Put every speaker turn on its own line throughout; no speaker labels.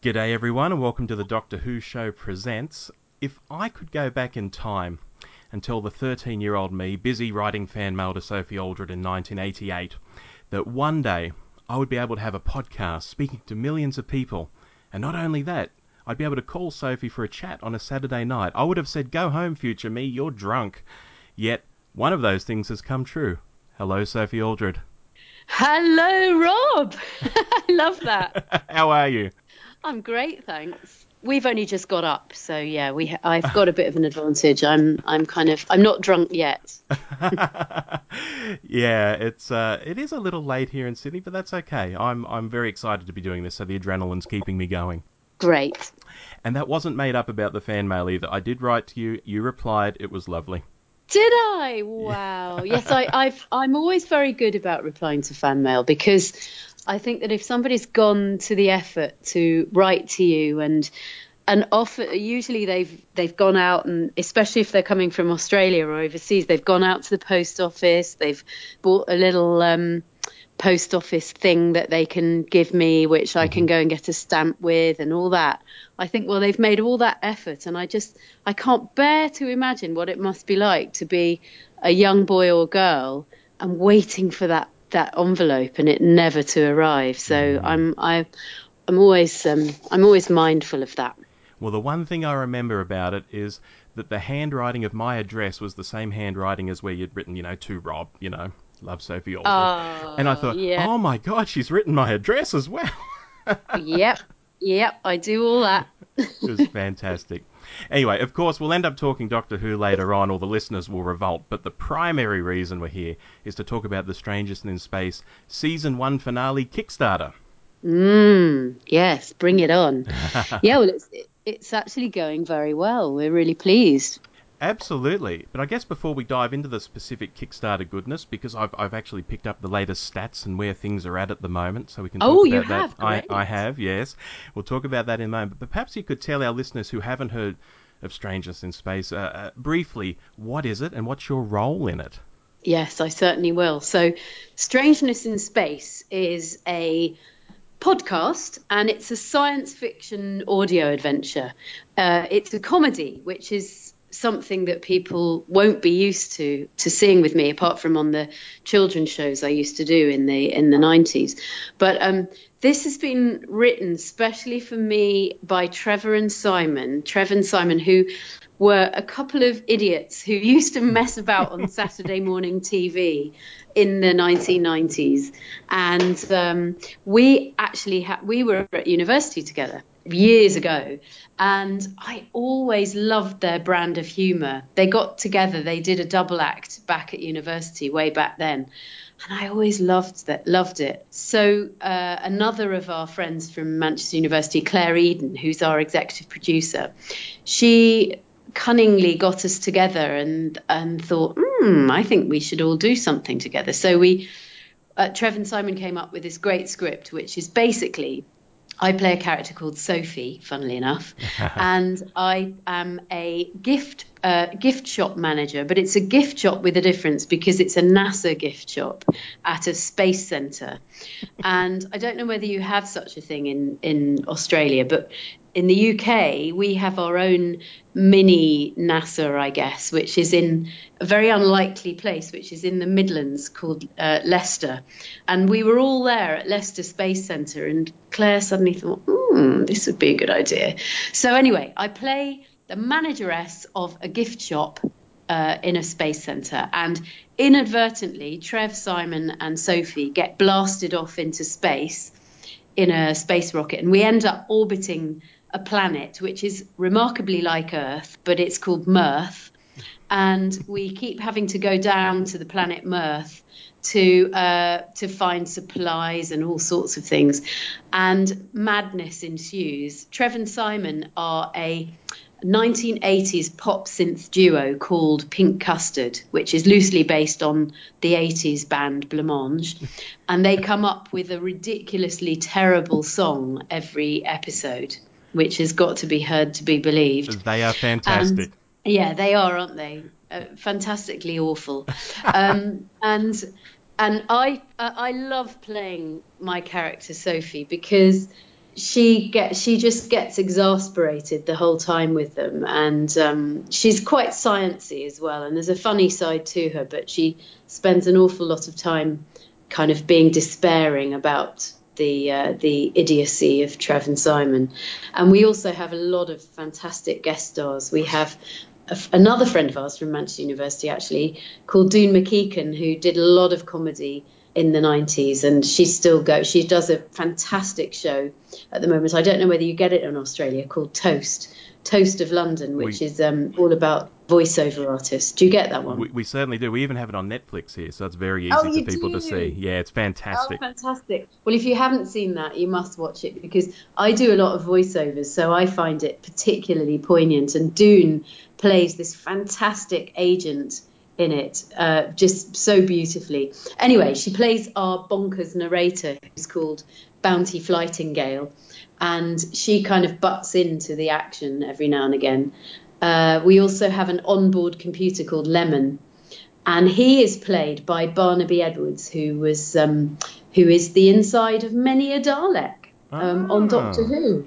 G'day everyone and welcome to the Doctor Who Show presents If I Could Go Back in Time and Tell the 13 year old me, busy writing fan mail to Sophie Aldred in 1988, that one day I would be able to have a podcast speaking to millions of people, and not only that, I'd be able to call Sophie for a chat on a Saturday night. I would have said, Go home, future me, you're drunk. Yet, one of those things has come true. Hello, Sophie Aldred.
Hello, Rob. I love that.
How are you?
I'm great, thanks. We've only just got up, so yeah, we I've got a bit of an advantage. I'm I'm kind of I'm not drunk yet.
yeah, it's uh it is a little late here in Sydney, but that's okay. I'm I'm very excited to be doing this, so the adrenaline's keeping me going.
Great.
And that wasn't made up about the fan mail either. I did write to you. You replied. It was lovely.
Did I? Wow. yes, I, I've I'm always very good about replying to fan mail because I think that if somebody's gone to the effort to write to you and and often usually they've they've gone out and especially if they're coming from Australia or overseas they've gone out to the post office they've bought a little um, post office thing that they can give me which I can go and get a stamp with and all that. I think well they've made all that effort and I just I can't bear to imagine what it must be like to be a young boy or girl and waiting for that that envelope and it never to arrive. So mm. I'm I I'm always um, I'm always mindful of that.
Well, the one thing I remember about it is that the handwriting of my address was the same handwriting as where you'd written, you know, to Rob, you know, love Sophie Aldred.
Oh,
and I thought,
yeah.
oh my God, she's written my address as well.
yep, yep, I do all that.
it was fantastic. Anyway, of course, we'll end up talking Doctor Who later on, or the listeners will revolt, but the primary reason we're here is to talk about The Strangeness in Space Season 1 finale Kickstarter.
Mmm, yes, bring it on. yeah, well, it's, it's actually going very well. We're really pleased.
Absolutely. But I guess before we dive into the specific Kickstarter goodness, because I've, I've actually picked up the latest stats and where things are at at the moment, so we can talk
oh,
about
you
that. I, I have, yes. We'll talk about that in a moment. But perhaps you could tell our listeners who haven't heard of Strangeness in Space uh, uh, briefly what is it and what's your role in it?
Yes, I certainly will. So, Strangeness in Space is a podcast and it's a science fiction audio adventure. Uh, it's a comedy, which is something that people won't be used to to seeing with me apart from on the children's shows I used to do in the in the 90s but um, this has been written specially for me by Trevor and Simon Trevor and Simon who were a couple of idiots who used to mess about on Saturday morning TV in the 1990s and um, we actually ha- we were at university together years ago and I always loved their brand of humor. They got together, they did a double act back at university way back then. And I always loved that, loved it. So uh, another of our friends from Manchester University, Clare Eden, who's our executive producer, she cunningly got us together and and thought, hmm, I think we should all do something together. So we, uh, Trev and Simon came up with this great script, which is basically I play a character called Sophie, funnily enough, and I am a gift uh, gift shop manager. But it's a gift shop with a difference because it's a NASA gift shop at a space center. and I don't know whether you have such a thing in in Australia, but in the UK, we have our own mini NASA, I guess, which is in a very unlikely place, which is in the Midlands called uh, Leicester. And we were all there at Leicester Space Centre, and Clare suddenly thought, hmm, this would be a good idea. So, anyway, I play the manageress of a gift shop uh, in a space centre, and inadvertently, Trev, Simon, and Sophie get blasted off into space in a space rocket, and we end up orbiting a planet which is remarkably like Earth, but it's called Mirth. And we keep having to go down to the planet Mirth to uh, to find supplies and all sorts of things, and madness ensues. Trev and Simon are a 1980s pop synth duo called Pink Custard, which is loosely based on the 80s band Blancmange. And they come up with a ridiculously terrible song every episode which has got to be heard to be believed.
They are fantastic.
And, yeah, they are, aren't they? Uh, fantastically awful. um, and and I uh, I love playing my character Sophie because she gets she just gets exasperated the whole time with them, and um, she's quite sciencey as well. And there's a funny side to her, but she spends an awful lot of time kind of being despairing about the uh, the idiocy of Trev and Simon. And we also have a lot of fantastic guest stars. We have another friend of ours from Manchester University, actually, called Doon Mackichan, who did a lot of comedy in the 90s and she still goes she does a fantastic show at the moment. I don't know whether you get it in australia called toast toast of london which we, is um, all about voiceover artists. Do you get that one?
We, we, certainly do. We even have it on netflix here so it's very easy oh, for people do? to see. Yeah it's fantastic.
Oh, fantastic. Well if you haven't seen that you must watch it because i do a lot of voiceovers so i find it particularly poignant. And doon plays this fantastic agent in it, uh, just so beautifully. Anyway, she plays our bonkers narrator, who's called Bounty Flightingale, and she kind of butts into the action every now and again. Uh, we also have an onboard computer called Lemon, and he is played by Barnaby Edwards, who was um, who is the inside of many a Dalek um, on Doctor Who.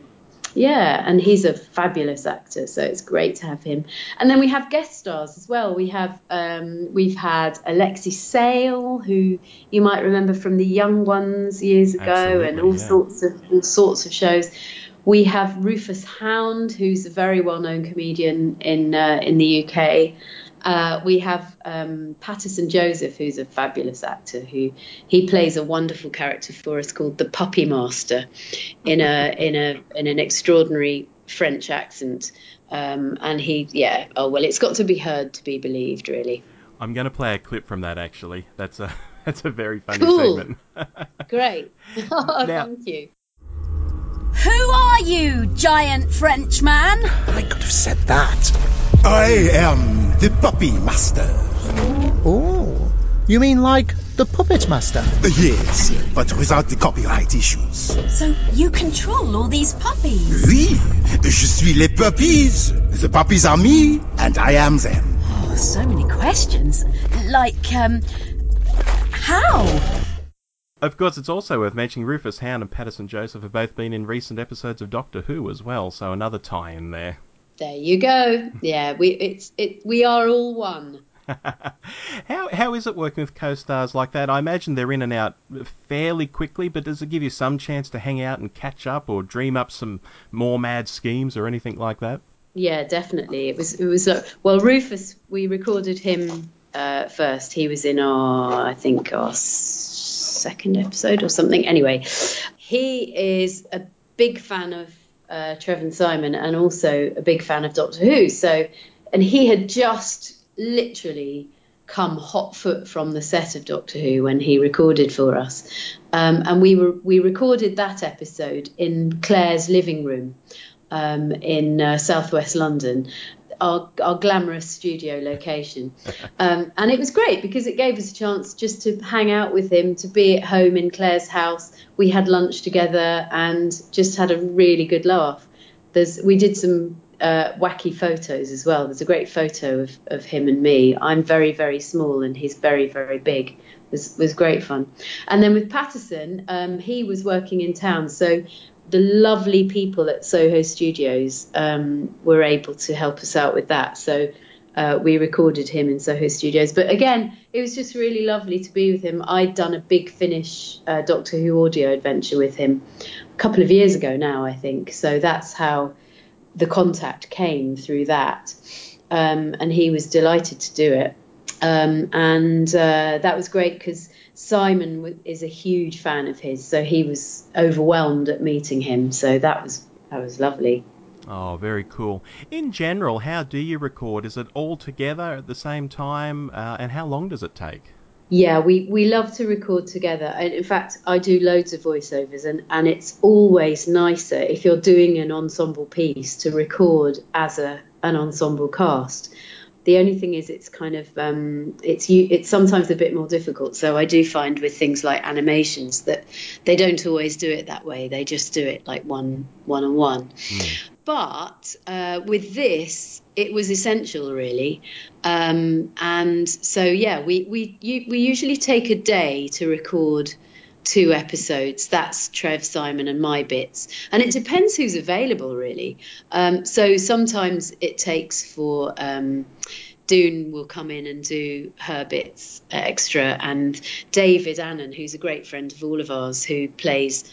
Yeah, and he's a fabulous actor, so it's great to have him. And then we have guest stars as well. We have um, we've had Alexei Sayle, who you might remember from The Young Ones years ago, Absolutely, and all yeah. sorts of all sorts of shows. We have Rufus Hound, who's a very well-known comedian in uh, in the UK. Uh, we have um, Paterson Joseph, who's a fabulous actor, who he plays a wonderful character for us called the Puppy Master, in a in a in an extraordinary French accent. Um, and he, yeah, oh well, it's got to be heard to be believed, really.
I'm going to play a clip from that. Actually, that's a that's a very funny cool. segment.
Great, oh, now, thank you.
Who are you, giant Frenchman?
I could have said that. I am the puppy master.
Oh, you mean like the puppet master?
Yes, but without the copyright issues.
So you control all these puppies?
Oui, je suis les puppies. The puppies are me, and I am them.
Oh, so many questions. Like, um, how?
Of course, it's also worth mentioning Rufus Hound and Paterson Joseph have both been in recent episodes of Doctor Who as well, so another tie in there.
There you go. Yeah, we it's it we are all one.
how how is it working with co-stars like that? I imagine they're in and out fairly quickly, but does it give you some chance to hang out and catch up or dream up some more mad schemes or anything like that?
Yeah, definitely. It was it was uh, well Rufus. We recorded him uh, first. He was in our I think our second episode or something. Anyway, he is a big fan of uh, Trevor Simon and also a big fan of Doctor Who. So, and he had just literally come hot foot from the set of Doctor Who when he recorded for us, um, and we were we recorded that episode in Clare's living room um, in uh, southwest London, our, our glamorous studio location. Um, and it was great because it gave us a chance just to hang out with him, to be at home in Clare's house. We had lunch together and just had a really good laugh. There's, we did some uh, wacky photos as well. There's a great photo of, of him and me. I'm very, very small and he's very, very big. It was, was great fun. And then with Paterson, um, he was working in town. So the lovely people at Soho Studios um, were able to help us out with that. So uh, we recorded him in Soho Studios. But again, it was just really lovely to be with him. I'd done a Big Finish uh, Doctor Who audio adventure with him a couple of years ago now, I think. So that's how the contact came through that. Um, and he was delighted to do it. Um, and uh, that was great because Simon is a huge fan of his, so he was overwhelmed at meeting him. So that was that was lovely.
Oh, very cool. In general, how do you record? Is it all together at the same time, uh, and how long does it take?
Yeah, we, we love to record together. And in fact, I do loads of voiceovers, and, and it's always nicer if you're doing an ensemble piece to record as a an ensemble cast the only thing is, it's kind of um, it's it's sometimes a bit more difficult. So I do find with things like animations that they don't always do it that way. They just do it like one one on one. Mm. But uh, with this, it was essential really, um, and so yeah, we we we usually take a day to record two episodes. That's Trev, Simon, and my bits. And it depends who's available, really. Um, so sometimes it takes for. Um, Doon will come in and do her bits extra, and David Annen, who's a great friend of all of ours, who plays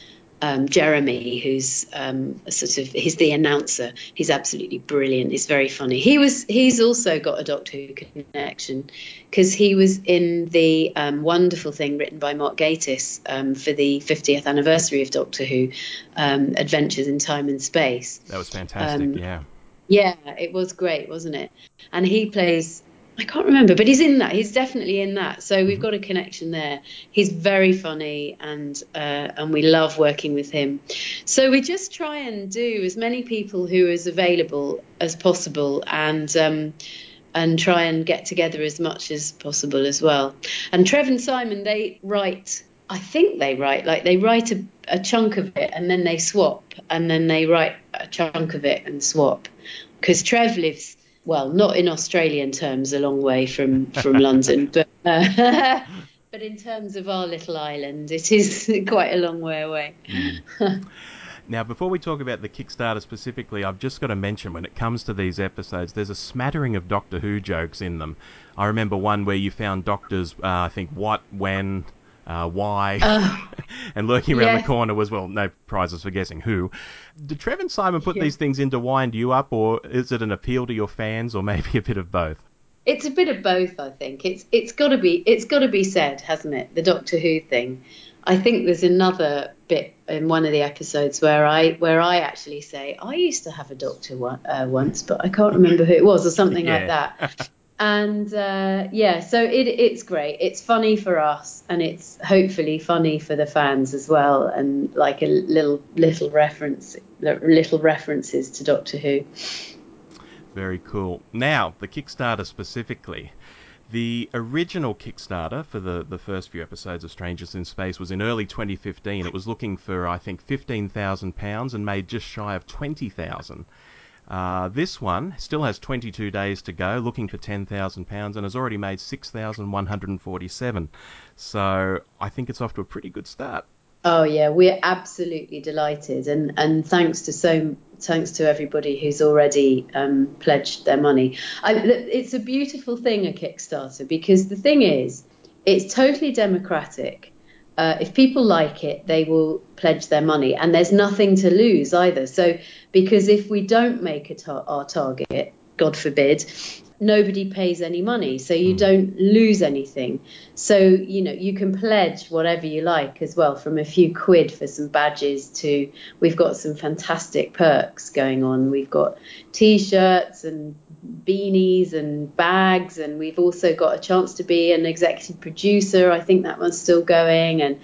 um, Jeremy, who's um, a sort of he's the announcer. He's absolutely brilliant. He's very funny. He was he's also got a Doctor Who connection because he was in the um, wonderful thing written by Mark Gatiss um, for the 50th anniversary of Doctor Who, um, Adventures in Time and Space.
That was fantastic.
Um,
yeah.
Yeah, it was great, wasn't it? And he plays I can't remember, but he's in that. He's definitely in that. So we've got a connection there. He's very funny, and uh, and we love working with him. So we just try and do as many people who is available as possible, and um, and try and get together as much as possible as well. And Trev and Simon, they write. I think they write like they write a, a chunk of it, and then they swap, and then they write a chunk of it and swap. Because Trev lives well, not in Australian terms, a long way from from London, but uh, but in terms of our little island, it is quite a long way away.
Now, before we talk about the Kickstarter specifically, I've just got to mention when it comes to these episodes, there's a smattering of Doctor Who jokes in them. I remember one where you found doctors, uh, I think, what, when, uh, why, and lurking around
yeah.
the corner was, well, no prizes for guessing who. Did Trev and Simon put these things in to wind you up, or is it an appeal to your fans, or maybe a bit of both?
It's a bit of both, I think. It's it's got to be it's got to be said, hasn't it? The Doctor Who thing. I think there's another bit in one of the episodes where I where I actually say I used to have a doctor one, uh, once, but I can't remember who it was or something like that. And uh, yeah, so it it's great. It's funny for us, and it's hopefully funny for the fans as well, and like a little little reference, little references to Doctor Who.
Very cool. Now, the Kickstarter specifically. The original Kickstarter for the, the first few episodes of Strangeness in Space was in early 2015. It was looking for, I think, £15,000 and made just shy of 20000 uh, This one still has 22 days to go, looking for £10,000 and has already made 6147 So I think it's off to a pretty good start.
Oh yeah, we're absolutely delighted, and and thanks to so thanks to everybody who's already um, pledged their money. I, it's a beautiful thing a Kickstarter because the thing is, it's totally democratic. Uh, if people like it, they will pledge their money, and there's nothing to lose either. So because if we don't make it our, our target, God forbid, nobody pays any money, so you don't lose anything. So you know you can pledge whatever you like as well, from a few quid for some badges to we've got some fantastic perks going on. We've got t-shirts and beanies and bags, and we've also got a chance to be an executive producer. I think that one's still going, and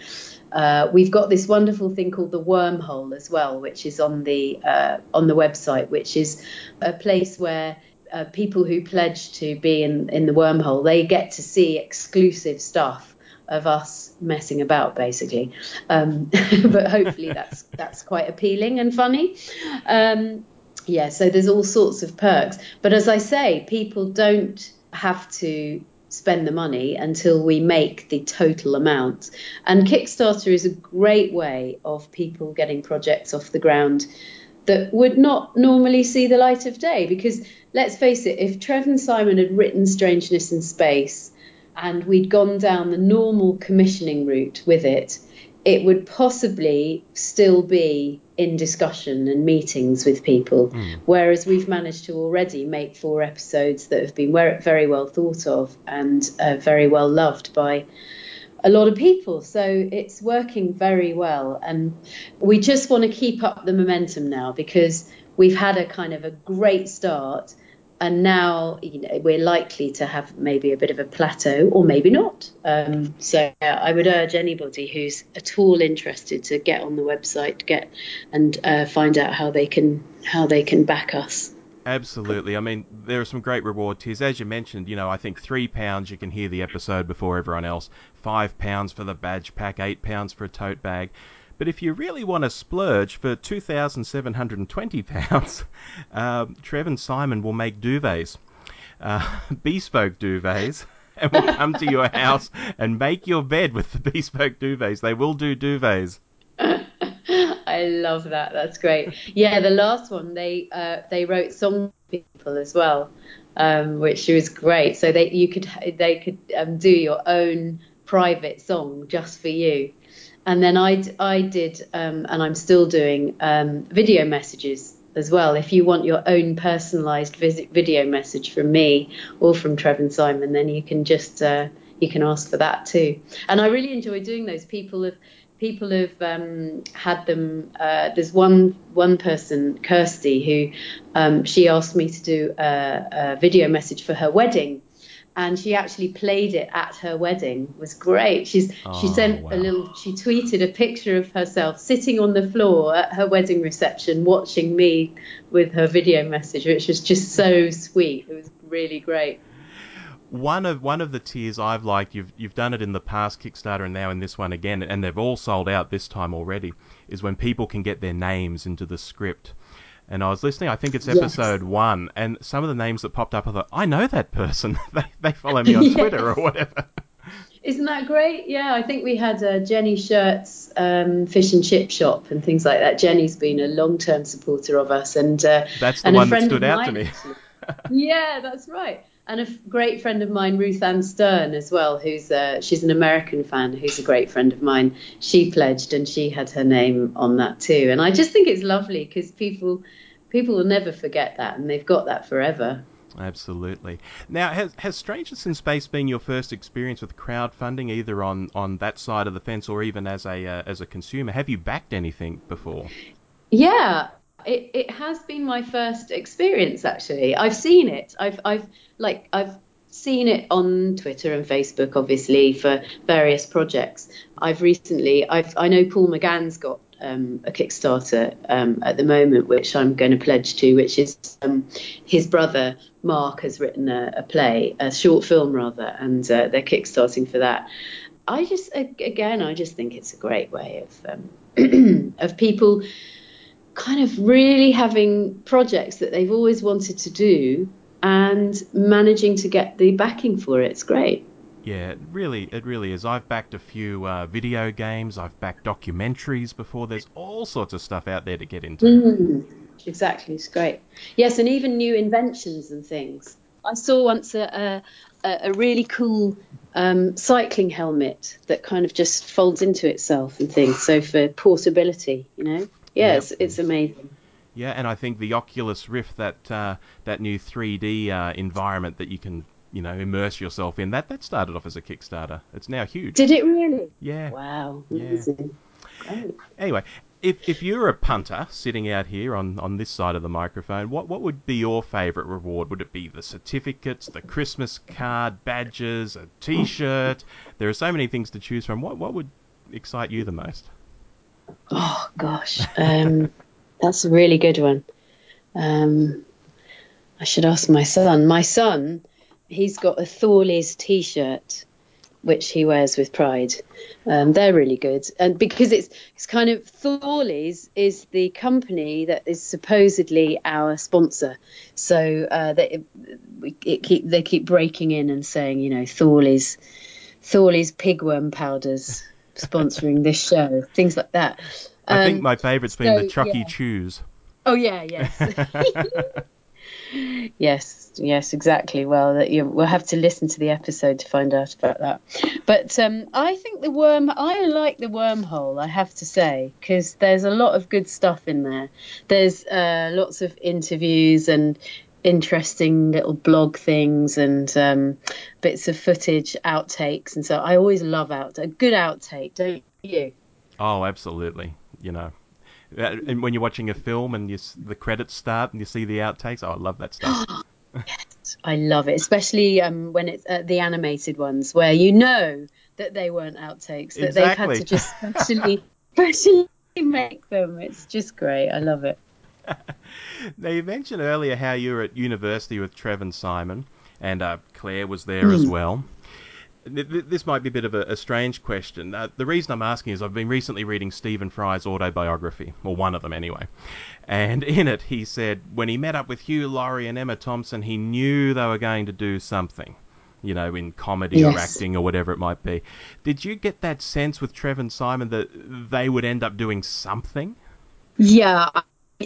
uh, we've got this wonderful thing called the Wormhole as well, which is on the uh, on the website, which is a place where uh, people who pledge to be in, in the wormhole, they get to see exclusive stuff of us messing about, basically. Um, but hopefully that's that's quite appealing and funny. Um, yeah, so there's all sorts of perks. But as I say, people don't have to spend the money until we make the total amount. And Kickstarter is a great way of people getting projects off the ground that would not normally see the light of day. Because let's face it, if Trev and Simon had written Strangeness in Space and we'd gone down the normal commissioning route with it, it would possibly still be in discussion and meetings with people. Whereas we've managed to already make four episodes that have been very well thought of and uh, very well loved by a lot of people. So it's working very well. And we just want to keep up the momentum now because we've had a kind of a great start. And now, you know, we're likely to have maybe a bit of a plateau, or maybe not. Um, so I would urge anybody who's at all interested to get on the website, get and uh, find out how they can how they can back us.
Absolutely. I mean, there are some great reward tiers. As you mentioned, you know, I think three pounds you can hear the episode before everyone else. Five pounds for the badge pack. Eight pounds for a tote bag. But if you really want to splurge for two thousand seven hundred and twenty pounds, um, Trev and Simon will make duvets, uh, bespoke duvets. and will come to your house and make your bed with the bespoke duvets. They will do duvets.
I love that. That's great. Yeah, the last one they uh, they wrote songs for people as well, um, which was great. So they you could they could um, do your own private song just for you. And then I, I did, um, and I'm still doing um, video messages as well. If you want your own personalised video message from me or from Trevor Simon, then you can just uh, you can ask for that too. And I really enjoy doing those. People have people have um, had them. Uh, there's one one person, Kirsty, who um, she asked me to do a, a video message for her wedding and she actually played it at her wedding. It was great. She's oh, she sent wow. a little. She tweeted a picture of herself sitting on the floor at her wedding reception, watching me with her video message, which was just so sweet. It was really great.
One of one of the tiers I've liked, you've you've done it in the past Kickstarter and now in this one again, and they've all sold out this time already. Is when people can get their names into the script and I was listening. I think it's episode yes. one, and some of the names that popped up, I thought, I know that person. they they follow me on yeah. Twitter or whatever.
Isn't that great? Yeah, I think we had uh, Jenny Shirts um, Fish and Chip Shop and things like that. Jenny's been a long-term supporter of us, and uh,
that's the
and
one that stood out to me.
yeah, that's right. And a f- great friend of mine, Ruth Ann Stern, as well, who's uh, she's an American fan, who's a great friend of mine. She pledged, and she had her name on that too. And I just think it's lovely because people people will never forget that, and they've got that forever.
Absolutely. Now, has has Strangeness in Space been your first experience with crowdfunding, either on, on that side of the fence or even as a uh, as a consumer? Have you backed anything before?
Yeah, it, it has been my first experience actually. I've seen it. I've I've like I've seen it on Twitter and Facebook, obviously for various projects. I've recently I've I know Paul McGann's got um, a Kickstarter um, at the moment, which I'm going to pledge to, which is um, his brother Mark has written a, a, play, a short film rather, and uh, they're kickstarting for that. I just again, I just think it's a great way of um, of people kind of really having projects that they've always wanted to do and managing to get the backing for it. It's great.
Yeah, it really, it really is. I've backed a few uh, video games. I've backed documentaries before. There's all sorts of stuff out there to get into.
Mm, exactly, it's great. Yes, and even new inventions and things. I saw once a a, a really cool um, cycling helmet that kind of just folds into itself and things. So for portability, you know yeah, yep. it's, it's amazing.
Yeah, and I think the Oculus Rift, that uh, that new 3D uh, environment that you can, you know, immerse yourself in, that that started off as a Kickstarter. It's now huge.
Did it really?
Yeah.
Wow. Amazing. Yeah. Great.
Anyway, if if you're a punter sitting out here on, on this side of the microphone, what what would be your favourite reward? Would it be the certificates, the Christmas card, badges, a T-shirt? There are so many things to choose from. What what would excite you the most?
Oh gosh, um, that's a really good one. Um, I should ask my son. My son, he's got a Thorley's T-shirt, which he wears with pride. Um, they're really good, and because it's it's kind of Thorley's is the company that is supposedly our sponsor. So uh, they it keep they keep breaking in and saying, you know, Thorley's Thorley's pigworm powders sponsoring this show, things like that.
Um, I think um, my favourite's been so, the Chucky yeah. Chews.
Oh yeah, yes. yes, yes, exactly. Well, that you, we'll have to listen to the episode to find out about that. But um, I think the worm. I like the wormhole. I have to say because there's a lot of good stuff in there. There's uh, lots of interviews and interesting little blog things and um, bits of footage, outtakes, and so I always love out a good outtake, don't you?
Oh, absolutely. You know, uh, and when you're watching a film and you, the credits start and you see the outtakes, oh, I love that stuff.
yes, I love it, especially um, when it's uh, the animated ones where you know that they weren't outtakes, that exactly. they've had to just specially, specially make them. It's just great. I love it.
Now, you mentioned earlier how you were at university with Trev and Simon, and uh, Clare was there mm. as hmm. well. This might be a bit of a, a strange question. Uh, the reason I'm asking is I've been recently reading Stephen Fry's autobiography, or one of them anyway. And in it, he said when he met up with Hugh Laurie and Emma Thompson, he knew they were going to do something. you know, in comedy or acting or whatever it might be. Did you get that sense with Trev and Simon that they would end up doing something?
Yeah,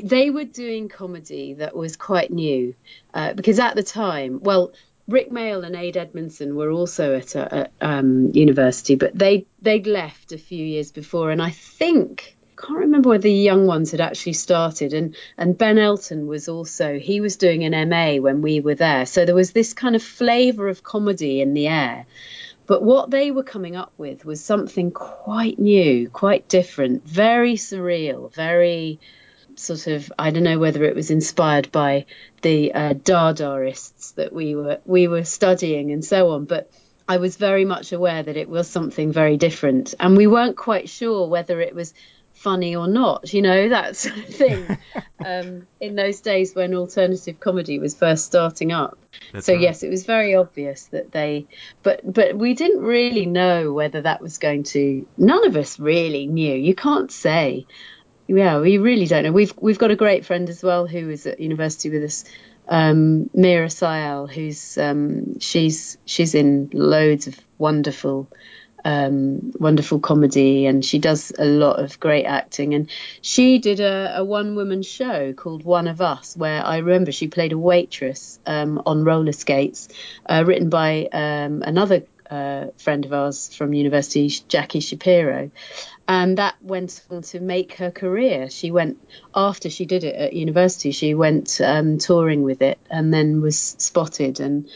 they were doing comedy that was quite new uh, because at the time, well, Rik Mayall and Ade Edmondson were also at, a, at um, university, but they they'd left a few years before, and I think can't remember whether the young ones had actually started, and and Ben Elton was also he was doing an MA when we were there, so there was this kind of flavour of comedy in the air. But what they were coming up with was something quite new, quite different, very surreal, very sort of I don't know whether it was inspired by the uh, Dadaists that we were we were studying and so on, but I was very much aware that it was something very different, and we weren't quite sure whether it was funny or not, you know that sort of thing. um, in those days when alternative comedy was first starting up,
That's
so
right.
yes, it was very obvious that they, but but we didn't really know whether that was going to. None of us really knew. You can't say. Yeah, we really don't know. We've we've got a great friend as well who is at university with us, um, Meera Syal, who's um, she's she's in loads of wonderful um, wonderful comedy and she does a lot of great acting and she did a, a one woman show called One of Us where I remember she played a waitress um, on roller skates uh, written by um, another uh, friend of ours from university Jacqui Shapiro and that went on to make her career she went after she did it at university she went um, touring with it and then was spotted and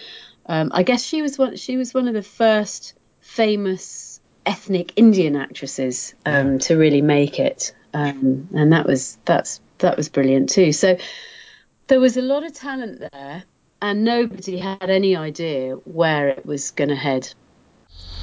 um, I guess she was one she was one of the first famous ethnic Indian actresses um, to really make it, um, and that was that's that was brilliant too. So there was a lot of talent there, and nobody had any idea where it was going to head.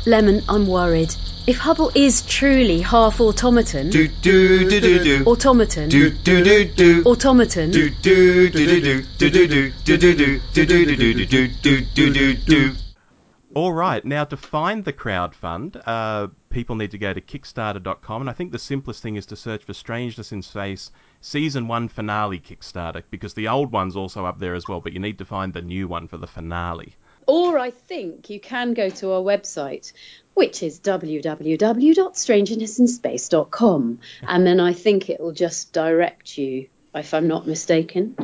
Lemon, I'm worried. If Hubble is truly half automaton,
Do do do do do.
automaton,
Do do do do.
automaton,
Do do do do do do do do do do do do do do do do do do do do.
All right, now to find the crowdfund, uh, people need to go to Kickstarter.com, and I think the simplest thing is to search for Strangeness in Space Season 1 Finale Kickstarter, because the old one's also up there as well, but you need to find the new one for the finale.
Or I think you can go to our website, which is www.strangenessinspace.com, and then I think it will just direct you, if I'm not mistaken.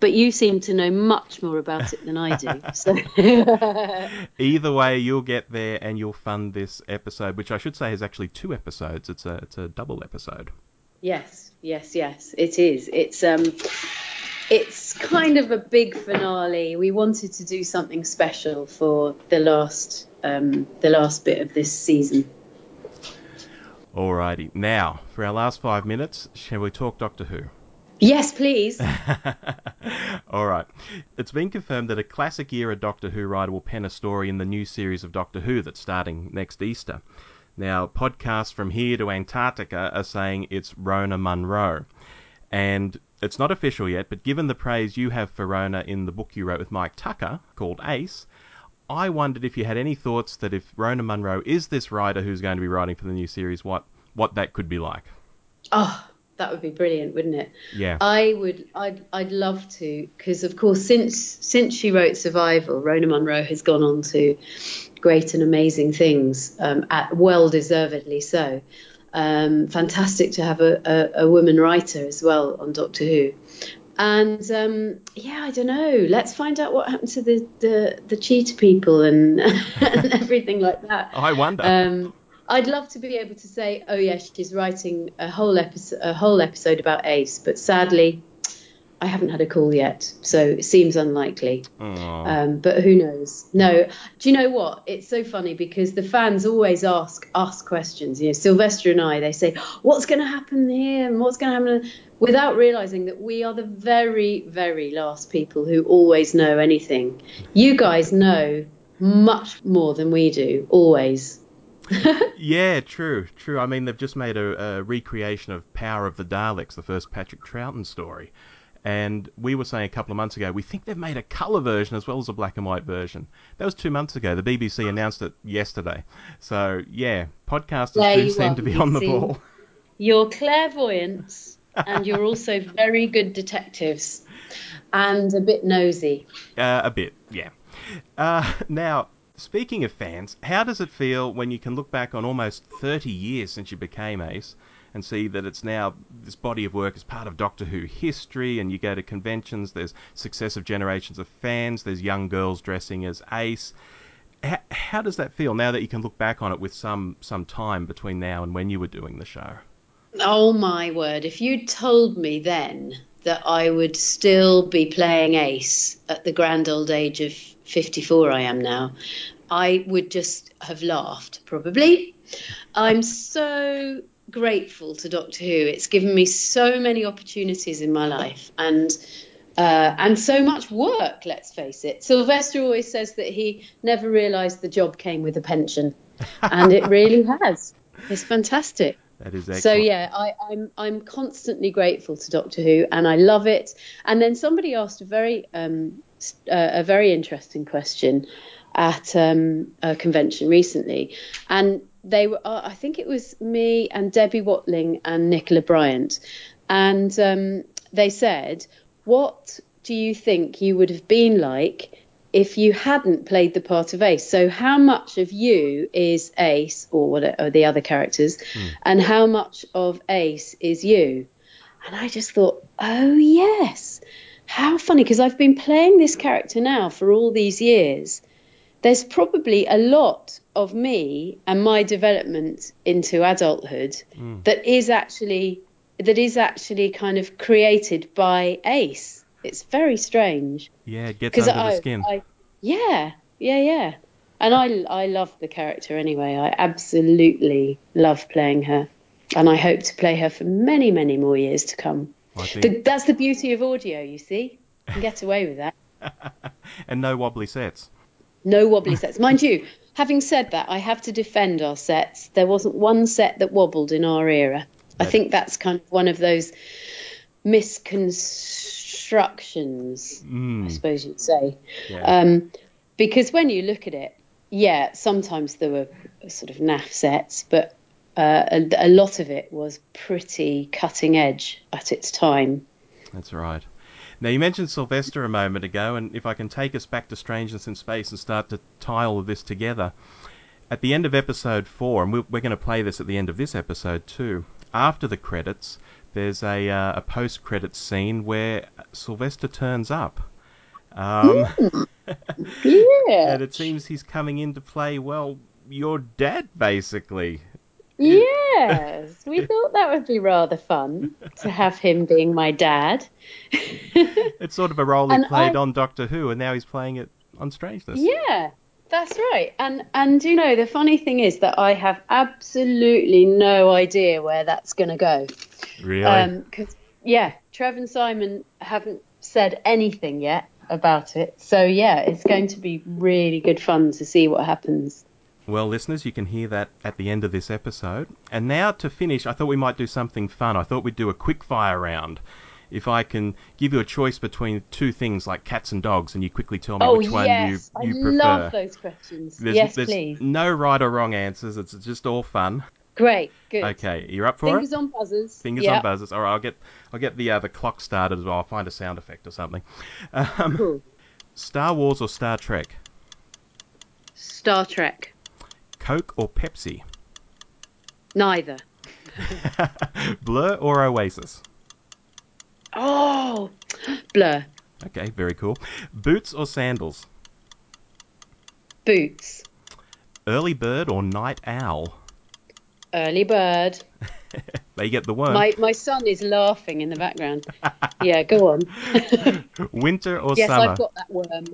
But you seem to know much more about it than I do. So
Either way, you'll get there and you'll fund this episode, which I should say is actually two episodes. It's a it's a double episode.
yes, yes, yes, it is. It's um, it's kind of a big finale. We wanted to do something special for the last um, the last bit of this season.
Alrighty, now for our last five minutes, shall we talk Doctor Who?
Yes, please.
All right. It's been confirmed that a classic era Doctor Who writer will pen a story in the new series of Doctor Who that's starting next Easter. Now, podcasts from here to Antarctica are saying it's Rona Munro. And it's not official yet, but given the praise you have for Rona in the book you wrote with Mike Tucker called Ace, I wondered if you had any thoughts that if Rona Munro is this writer who's going to be writing for the new series, what, what that could be like.
Oh, that would be brilliant, wouldn't it?
Yeah.
I would. I'd. I'd love to, because of course, since since she wrote Survival, Rona Munro has gone on to great and amazing things. Um, at, well deservedly so. Um, fantastic to have a, a, a woman writer as well on Doctor Who. And um, yeah, I don't know. Let's find out what happened to the the, the cheetah people and, and everything like that.
I wonder.
Um, I'd love to be able to say, oh yes, she's writing a whole episode, a whole episode about Ace, but sadly, I haven't had a call yet, so it seems unlikely. Um, but who knows? No, do you know what? It's so funny because the fans always ask us questions. You know, Sylvester and I, they say, what's going to happen here and what's going to happen, without realizing that we are the very, very last people who always know anything. You guys know much more than we do, always.
Yeah, true, true. I mean, they've just made a, a recreation of Power of the Daleks, the first Patrick Troughton story. And we were saying a couple of months ago, we think they've made a colour version as well as a black and white version. That was two months ago. The BBC announced it yesterday. So, yeah, podcasters
There
do seem
are.
to be
You
on the ball.
You're clairvoyant and you're also very good detectives and a bit nosy.
Uh, a bit, yeah. Uh, now, speaking of fans, how does it feel when you can look back on almost 30 years since you became Ace and see that it's now this body of work is part of Doctor Who history and you go to conventions, there's successive generations of fans, there's young girls dressing as Ace. How, how does that feel now that you can look back on it with some, some time between now and when you were doing the show?
Oh my word. If you told me then that I would still be playing Ace at the grand old age of 54, I am now, I would just have laughed, probably. I'm so grateful to Doctor Who. It's given me so many opportunities in my life and uh, and so much work, let's face it. Sylvester always says that he never realised the job came with a pension, and it really has. It's fantastic.
That is excellent.
So yeah, I, I'm I'm constantly grateful to Doctor Who, and I love it. And then somebody asked a very um, uh, a very interesting question at um, a convention recently, and they were uh, I think it was me and Debbie Watling and Nicola Bryant, and um, they said, "What do you think you would have been like?" if you hadn't played the part of Ace. So how much of you is Ace or what are the other characters, mm. and how much of Ace is you? And I just thought, oh yes, how funny because I've been playing this character now for all these years. There's probably a lot of me and my development into adulthood mm. that is actually that is actually kind of created by Ace. It's very strange.
Yeah, it gets under I, the skin. I,
yeah, yeah, yeah. And I, I love the character anyway. I absolutely love playing her. And I hope to play her for many, many more years to come. Think... The, that's the beauty of audio, you see. You can get away with that.
and no wobbly sets.
No wobbly sets. Mind you, having said that, I have to defend our sets. There wasn't one set that wobbled in our era. I think that's kind of one of those misconstructions, mm. I suppose you'd say. Yeah. Um, because when you look at it, yeah, sometimes there were sort of naff sets, but uh, a, a, lot of it was pretty cutting edge at its time.
That's right. Now, you mentioned Sylvester a moment ago, and if I can take us back to Strangeness in Space and start to tie all of this together. At the end of episode four, and we're, we're going to play this at the end of this episode too, after the credits, there's a, uh, a post credits scene where Sylvester turns up. Um,
yeah.
and it seems he's coming in to play, well, your dad, basically.
Yes, we thought that would be rather fun to have him being my dad.
it's sort of a role he and played I... on Doctor Who, and now he's playing it on Strangeness.
Yeah, that's right. And and you know the funny thing is that I have absolutely no idea where that's going to go.
Really?
Because um, yeah, Trev and Simon haven't said anything yet about it. So yeah, it's going to be really good fun to see what happens.
Well, listeners, you can hear that at the end of this episode. And now to finish, I thought we might do something fun. I thought we'd do a quick fire round. If I can give you a choice between two things like cats and dogs, and you quickly tell me
oh,
which one
yes.
you, you
I
prefer.
I love those questions.
There's,
yes,
there's
please.
No right or wrong answers. It's just all fun.
Great, good.
Okay, you're up for
Fingers
it.
Fingers on buzzers.
Fingers
yep.
on buzzers. All right, I'll get I'll get the uh, the clock started as well. I'll find a sound effect or something. Um,
cool.
Star Wars or Star Trek?
Star Trek.
Coke or Pepsi?
Neither.
Blur or Oasis?
Oh, Blur.
Okay, very cool. Boots or sandals?
Boots.
Early bird or night owl?
Early bird.
they get the worm.
My my son is laughing in the background. yeah, go on.
Winter or
yes,
summer?
Yes, I've got that worm.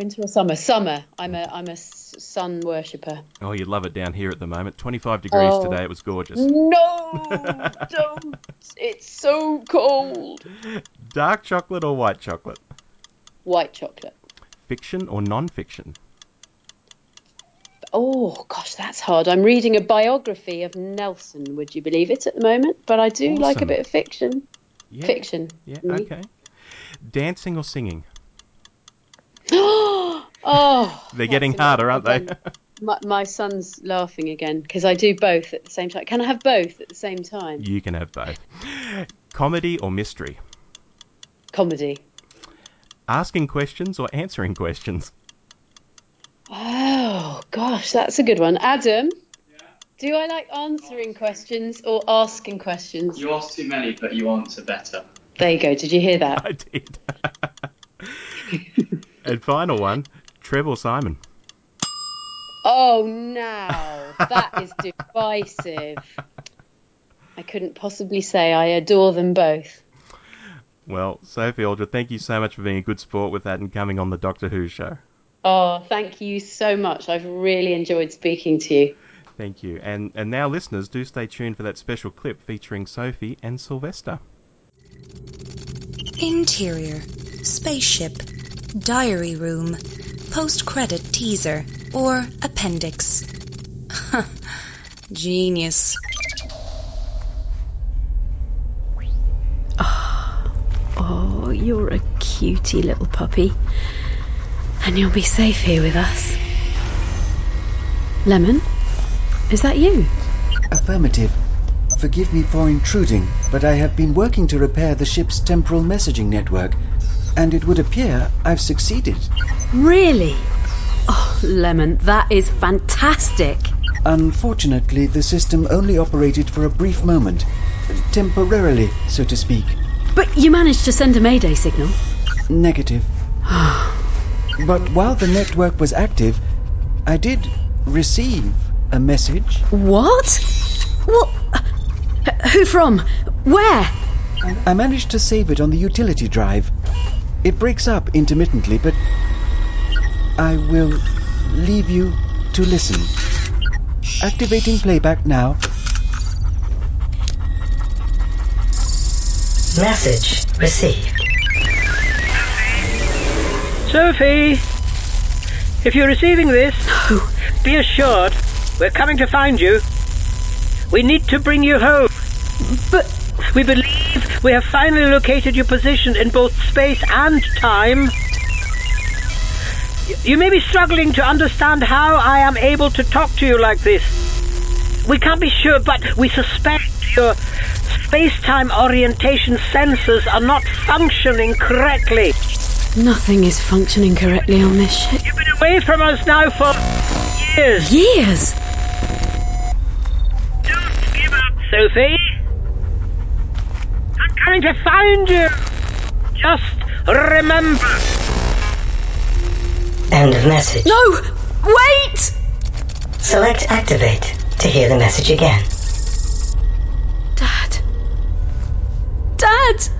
Winter or summer? Summer. I'm a I'm a sun worshipper.
Oh, you'd love it down here at the moment. 25 degrees oh. today. It was gorgeous.
No, don't. It's so cold.
Dark chocolate or white chocolate?
White chocolate.
Fiction or non-fiction?
Oh gosh, that's hard. I'm reading a biography of Nelson. Would you believe it at the moment? But I do awesome. like a bit of fiction.
Yeah.
Fiction.
Yeah. Mm-hmm. Okay. Dancing or singing?
oh,
they're getting harder, aren't they?
my, my son's laughing again because I do both at the same time. Can I have both at the same time?
You can have both. Comedy or mystery?
Comedy.
asking questions or answering questions?
Oh gosh, that's a good one. Adam, Yeah. do I like answering questions or asking questions?
You ask too many, but you answer better.
There you go. Did you hear that?
I did. And final one, Trev or Simon?
Oh, no, that is divisive. I couldn't possibly say I adore them both.
Well, Sophie Aldred, thank you so much for being a good sport with that and coming on the Doctor Who show.
Oh, thank you so much. I've really enjoyed speaking to you.
Thank you. And and now listeners, do stay tuned for that special clip featuring Sophie and Sylvester.
Interior, spaceship, diary room, post-credit teaser, or appendix. Genius.
Ah, oh, you're a cutie little puppy. And you'll be safe here with us. Lemon, is that you?
Affirmative. Forgive me for intruding, but I have been working to repair the ship's temporal messaging network, and it would appear I've succeeded.
Really? Oh, Lemon, that is fantastic.
Unfortunately, the system only operated for a brief moment. Temporarily, so to speak.
But you managed to send a mayday signal.
Negative. but while the network was active, I did receive a message.
What? What? Who from? Where?
I managed to save it on the utility drive. It breaks up intermittently, but I will leave you to listen. Activating playback now.
Message received.
Sophie, if you're receiving this, be assured we're coming to find you. We need to bring you home.
But
we believe we have finally located your position in both space and time. You may be struggling to understand how I am able to talk to you like this. We can't be sure, but we suspect your space-time orientation sensors are not functioning correctly.
nothing is functioning correctly on this ship.
You've been away from us now for years.
Years?
Don't give up, Sophie. I'm coming to find you. Just remember.
End of message.
No! Wait!
Select activate to hear the message again.
Dad. Dad!